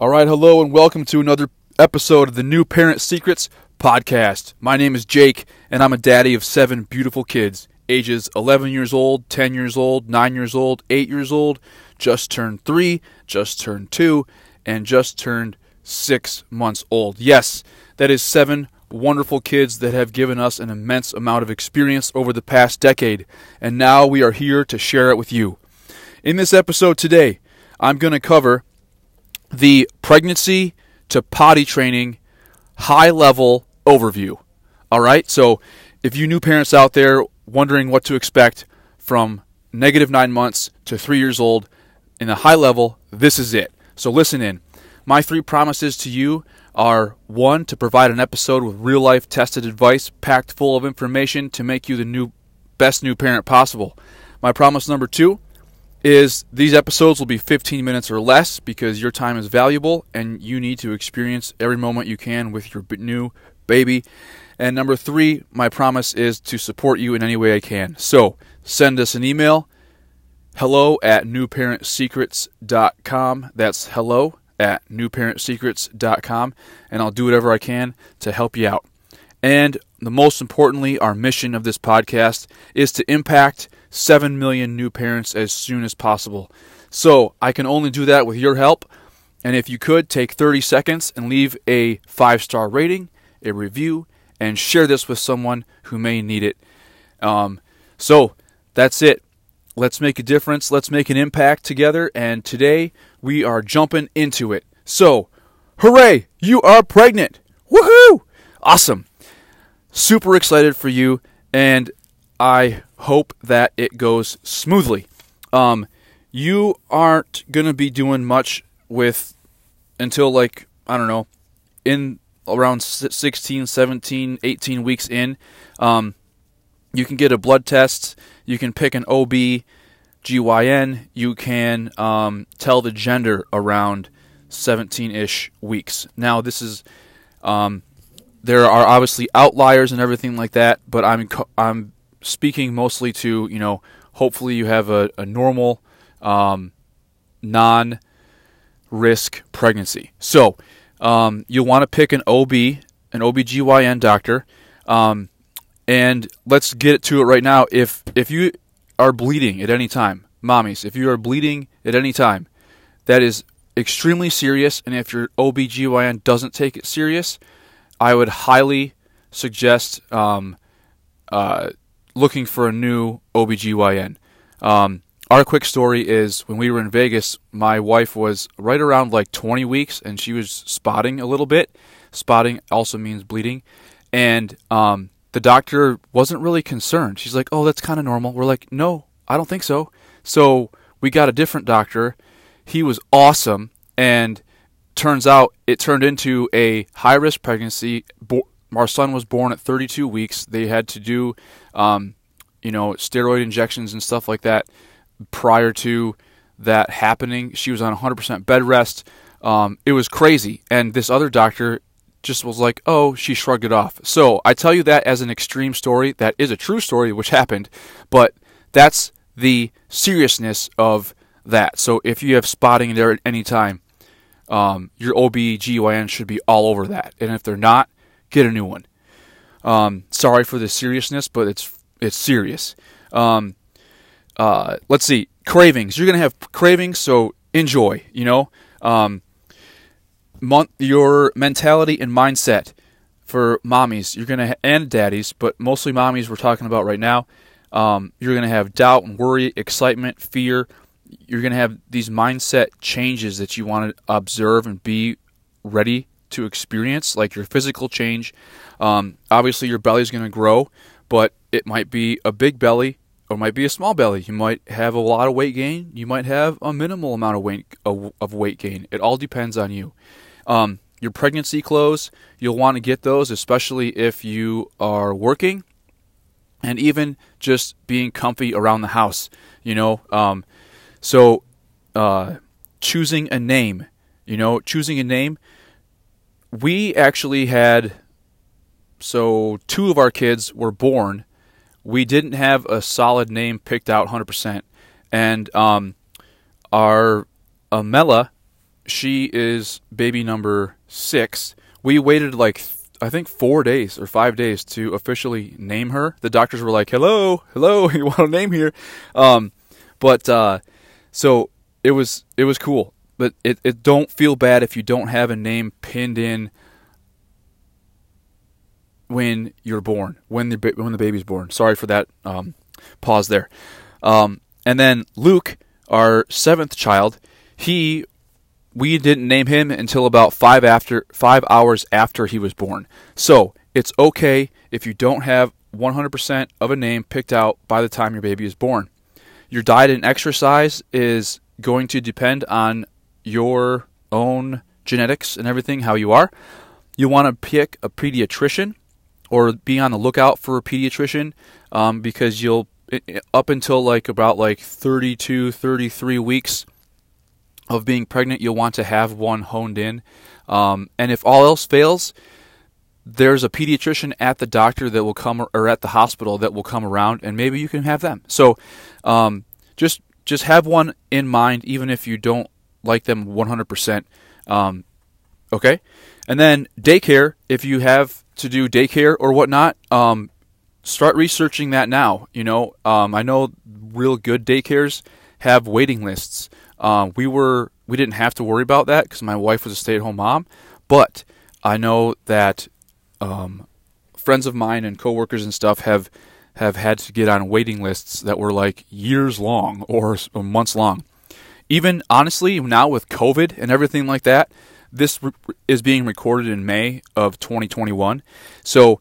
All right, hello and welcome to another episode of the New Parent Secrets podcast. My name is Jake, and I'm a daddy of seven beautiful kids, ages 11 years old, 10 years old, 9 years old, 8 years old, just turned 3, just turned 2, and just turned 6 months old. Yes, that is seven wonderful kids that have given us an immense amount of experience over the past decade, and now we are here to share it with you. In this episode today, I'm going to cover the pregnancy to potty training high level overview. All right, so if you new parents out there wondering what to expect from negative nine months to three years old in a high level, this is it. So listen in. My three promises to you are one, to provide an episode with real life tested advice packed full of information to make you the new best new parent possible. My promise number two is these episodes will be 15 minutes or less because your time is valuable and you need to experience every moment you can with your new baby. And number three, my promise is to support you in any way I can. So send us an email hello at newparentsecrets.com. That's hello at newparentsecrets.com, and I'll do whatever I can to help you out. And the most importantly, our mission of this podcast is to impact 7 million new parents as soon as possible. So I can only do that with your help. And if you could take 30 seconds and leave a five star rating, a review, and share this with someone who may need it. Um, so that's it. Let's make a difference. Let's make an impact together. And today we are jumping into it. So, hooray! You are pregnant! Woohoo! Awesome. Super excited for you. And I hope that it goes smoothly. Um, you aren't going to be doing much with until like, I don't know, in around 16, 17, 18 weeks in. Um, you can get a blood test. You can pick an OB, GYN. You can um, tell the gender around 17 ish weeks. Now, this is. Um, there are obviously outliers and everything like that, but I'm I'm speaking mostly to you know hopefully you have a, a normal um, non risk pregnancy. So um, you'll want to pick an OB, an OBGYN doctor. Um, and let's get to it right now. If if you are bleeding at any time, mommies, if you are bleeding at any time, that is extremely serious. And if your OBGYN doesn't take it serious, I would highly suggest um, uh, looking for a new OBGYN. Um, our quick story is when we were in Vegas, my wife was right around like 20 weeks and she was spotting a little bit. Spotting also means bleeding. And um, the doctor wasn't really concerned. She's like, oh, that's kind of normal. We're like, no, I don't think so. So we got a different doctor. He was awesome. And turns out it turned into a high risk pregnancy. Bo- our son was born at 32 weeks. They had to do um, you know, steroid injections and stuff like that prior to that happening. She was on 100% bed rest. Um, it was crazy. And this other doctor just was like, oh, she shrugged it off. So I tell you that as an extreme story. That is a true story, which happened. But that's the seriousness of that. So if you have spotting there at any time, um, your OB/GYN should be all over that. And if they're not, get a new one. Um, sorry for the seriousness, but it's it's serious. Um, uh, let's see, cravings. You're gonna have cravings, so enjoy. You know, um, mon- your mentality and mindset for mommies. You're gonna ha- and daddies, but mostly mommies. We're talking about right now. Um, you're gonna have doubt and worry, excitement, fear. You're gonna have these mindset changes that you want to observe and be ready to experience, like your physical change. Um, obviously, your belly is going to grow, but it might be a big belly or it might be a small belly. You might have a lot of weight gain. You might have a minimal amount of weight of weight gain. It all depends on you. Um, your pregnancy clothes, you'll want to get those, especially if you are working, and even just being comfy around the house. You know, um, so uh, choosing a name. You know, choosing a name. We actually had so two of our kids were born. We didn't have a solid name picked out 100%. And um, our Amela, she is baby number six, we waited like I think four days or five days to officially name her. The doctors were like, "Hello, hello, you want a name here?" Um, but uh, so it was it was cool. But it, it don't feel bad if you don't have a name pinned in when you're born, when the when the baby's born. Sorry for that um, pause there. Um, and then Luke, our seventh child, he we didn't name him until about five after five hours after he was born. So it's okay if you don't have 100% of a name picked out by the time your baby is born. Your diet and exercise is going to depend on your own genetics and everything, how you are. You want to pick a pediatrician or be on the lookout for a pediatrician um, because you'll up until like about like 32 33 weeks of being pregnant you'll want to have one honed in um, and if all else fails there's a pediatrician at the doctor that will come or at the hospital that will come around and maybe you can have them so um, just just have one in mind even if you don't like them 100% um, okay and then daycare if you have to do daycare or whatnot, um, start researching that now. You know, um, I know real good daycares have waiting lists. Uh, we were we didn't have to worry about that because my wife was a stay-at-home mom, but I know that um, friends of mine and coworkers and stuff have have had to get on waiting lists that were like years long or months long. Even honestly, now with COVID and everything like that, this re- is being recorded in May of 2021. So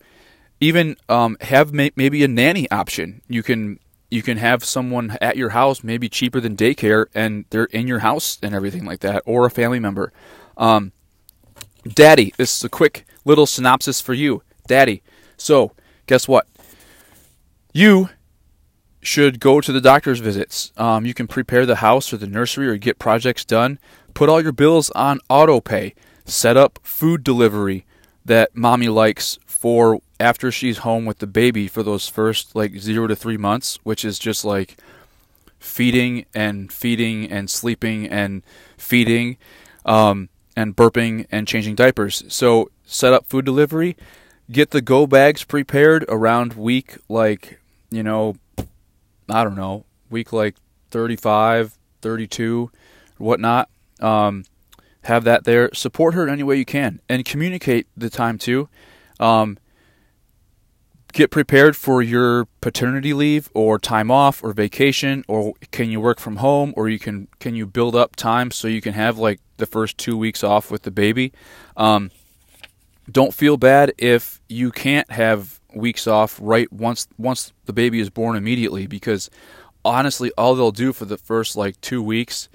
even um, have may- maybe a nanny option. You can you can have someone at your house, maybe cheaper than daycare, and they're in your house and everything like that, or a family member. Um, Daddy, this is a quick little synopsis for you, Daddy. So guess what? You should go to the doctor's visits. Um, you can prepare the house or the nursery or get projects done Put all your bills on auto pay. Set up food delivery that mommy likes for after she's home with the baby for those first like zero to three months, which is just like feeding and feeding and sleeping and feeding um, and burping and changing diapers. So set up food delivery, get the go bags prepared around week like, you know, I don't know, week like 35, 32, whatnot. Um, have that there. Support her in any way you can, and communicate the time too. Um, get prepared for your paternity leave or time off or vacation or can you work from home or you can can you build up time so you can have like the first two weeks off with the baby um, don't feel bad if you can't have weeks off right once once the baby is born immediately because honestly all they'll do for the first like two weeks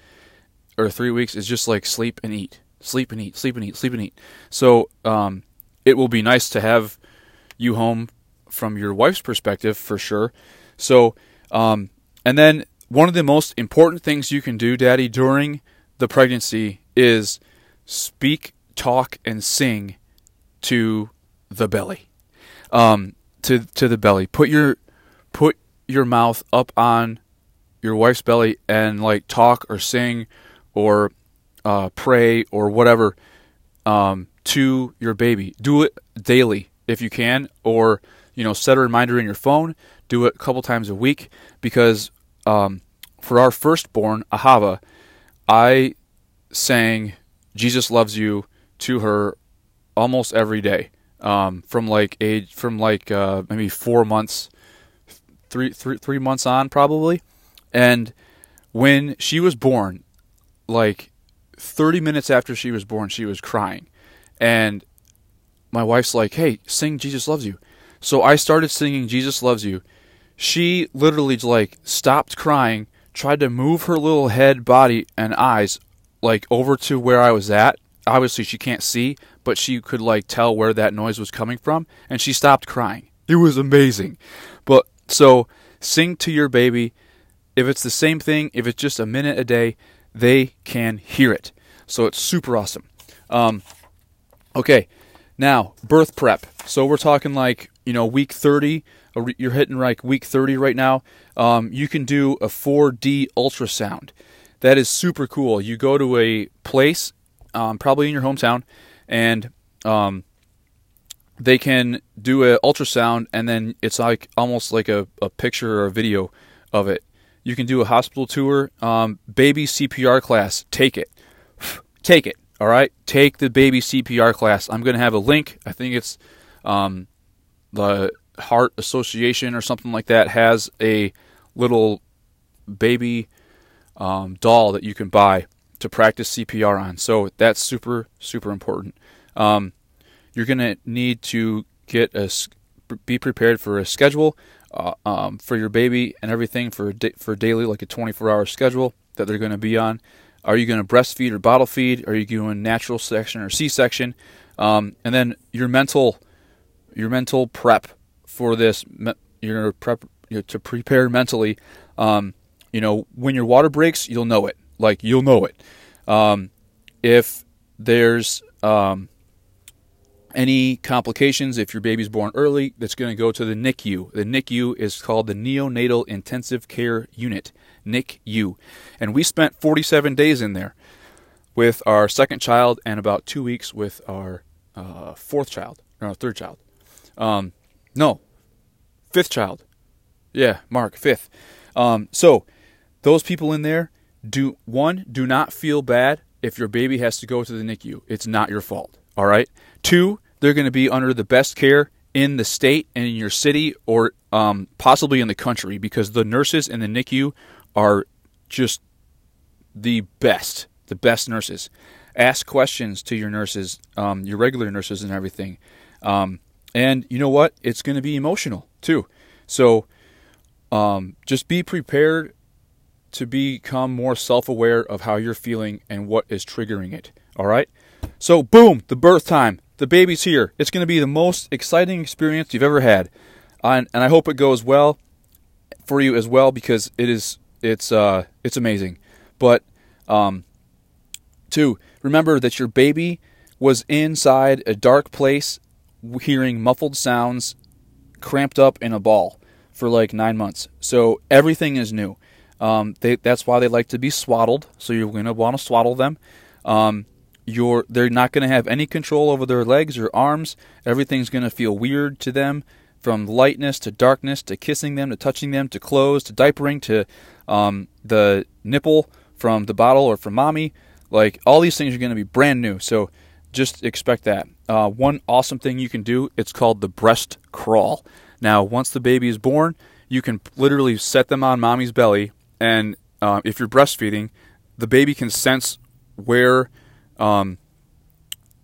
or three weeks is just like sleep and eat, sleep and eat, sleep and eat, sleep and eat. So um, it will be nice to have you home from your wife's perspective for sure. So um, and then one of the most important things you can do, Daddy, during the pregnancy is speak, talk, and sing to the belly. Um, to to the belly. Put your put your mouth up on your wife's belly and like talk or sing or uh, pray or whatever um, to your baby. Do it daily if you can, or you know, set a reminder in your phone. Do it a couple times a week because um, for our firstborn, Ahava, I sang "Jesus Loves You" to her almost every day um, from like age from like uh, maybe four months, three three three months on probably, and when she was born, like 30 minutes after she was born, she was crying. And my wife's like, hey, sing Jesus Loves You. So I started singing Jesus Loves You. She literally like stopped crying, tried to move her little head, body, and eyes like over to where I was at. Obviously, she can't see, but she could like tell where that noise was coming from, and she stopped crying. It was amazing. But so sing to your baby. If it's the same thing, if it's just a minute a day, they can hear it. So it's super awesome. Um, okay, now birth prep. So we're talking like you know week 30. You're hitting like week 30 right now. Um, you can do a 4D ultrasound. That is super cool. You go to a place um, probably in your hometown, and um, they can do a ultrasound, and then it's like almost like a, a picture or a video of it. You can do a hospital tour, um, baby CPR class. Take it, take it. All right, take the baby CPR class. I'm going to have a link. I think it's um, the Heart Association or something like that has a little baby um, doll that you can buy to practice CPR on. So that's super super important. Um, you're going to need to get a be prepared for a schedule uh, um, for your baby and everything for for daily like a 24 hour schedule that they're going to be on. Are you going to breastfeed or bottle feed? Are you doing natural section or C-section? Um, and then your mental, your mental prep for this, your prep you know, to prepare mentally. Um, you know, when your water breaks, you'll know it. Like you'll know it. Um, if there's um, any complications, if your baby's born early, that's going to go to the NICU. The NICU is called the Neonatal Intensive Care Unit. NICU. And we spent 47 days in there with our second child and about two weeks with our uh, fourth child, or our third child. Um, no, fifth child. Yeah, Mark, fifth. Um, so those people in there do one, do not feel bad if your baby has to go to the NICU. It's not your fault. All right. Two, they're going to be under the best care in the state and in your city or um, possibly in the country because the nurses in the NICU are just the best, the best nurses. Ask questions to your nurses, um, your regular nurses, and everything. Um, and you know what? It's going to be emotional too. So um, just be prepared to become more self aware of how you're feeling and what is triggering it. All right? So, boom, the birth time. The baby's here. It's going to be the most exciting experience you've ever had. and and I hope it goes well for you as well because it is it's uh, it's amazing. But um, two, remember that your baby was inside a dark place, hearing muffled sounds, cramped up in a ball for like nine months. So everything is new. Um, they, that's why they like to be swaddled. So you're going to want to swaddle them. Um, you're they're not going to have any control over their legs or arms. Everything's going to feel weird to them from lightness to darkness to kissing them to touching them to clothes to diapering to um, the nipple from the bottle or from mommy. Like all these things are going to be brand new. So just expect that. Uh, one awesome thing you can do, it's called the breast crawl. Now, once the baby is born, you can literally set them on mommy's belly, and uh, if you're breastfeeding, the baby can sense where um,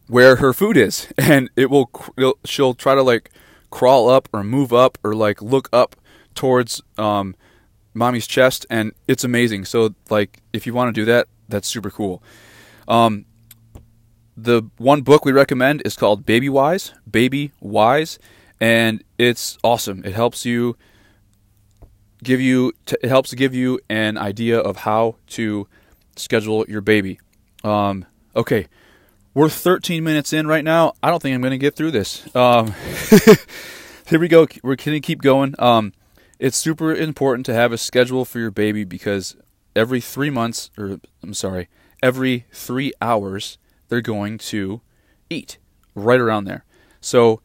where her food is, and it will. She'll try to like crawl up or move up or like look up towards um, mommy's chest, and it's amazing. So like if you want to do that, that's super cool. Um, the one book we recommend is called Baby Wise, Baby Wise, and it's awesome. It helps you give you it helps give you an idea of how to schedule your baby. Um, okay, we're 13 minutes in right now. I don't think I'm going to get through this. Um, here we go. We're going to keep going. Um, it's super important to have a schedule for your baby because every three months, or I'm sorry, every three hours, they're going to eat right around there. So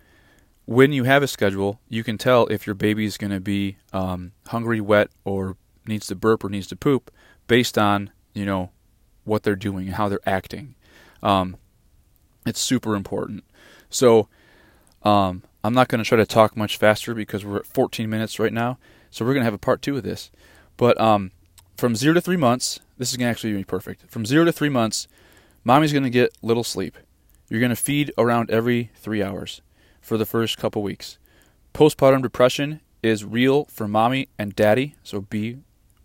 when you have a schedule, you can tell if your baby is going to be um, hungry, wet, or needs to burp or needs to poop based on you know what they're doing and how they're acting. Um, it's super important. So um, I'm not going to try to talk much faster because we're at 14 minutes right now. So we're going to have a part two of this. But um, from zero to three months, this is going to actually be perfect. From zero to three months, mommy's going to get little sleep. You're going to feed around every three hours for the first couple weeks. Postpartum depression is real for mommy and daddy, so be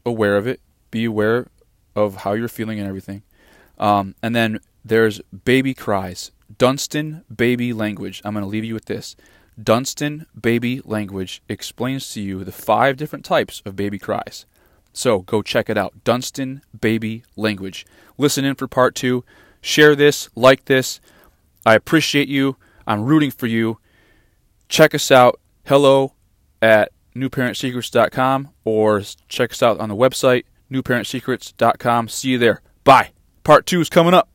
aware of it. Be aware of how you're feeling and everything. Um, and then there's baby cries. Dunstan baby language. I'm going to leave you with this. Dunstan baby language explains to you the five different types of baby cries. So go check it out. Dunstan baby language. Listen in for part two. Share this, like this. I appreciate you. I'm rooting for you. Check us out. Hello at newparentsecrets.com or check us out on the website newparentsecrets.com. See you there. Bye. Part two is coming up.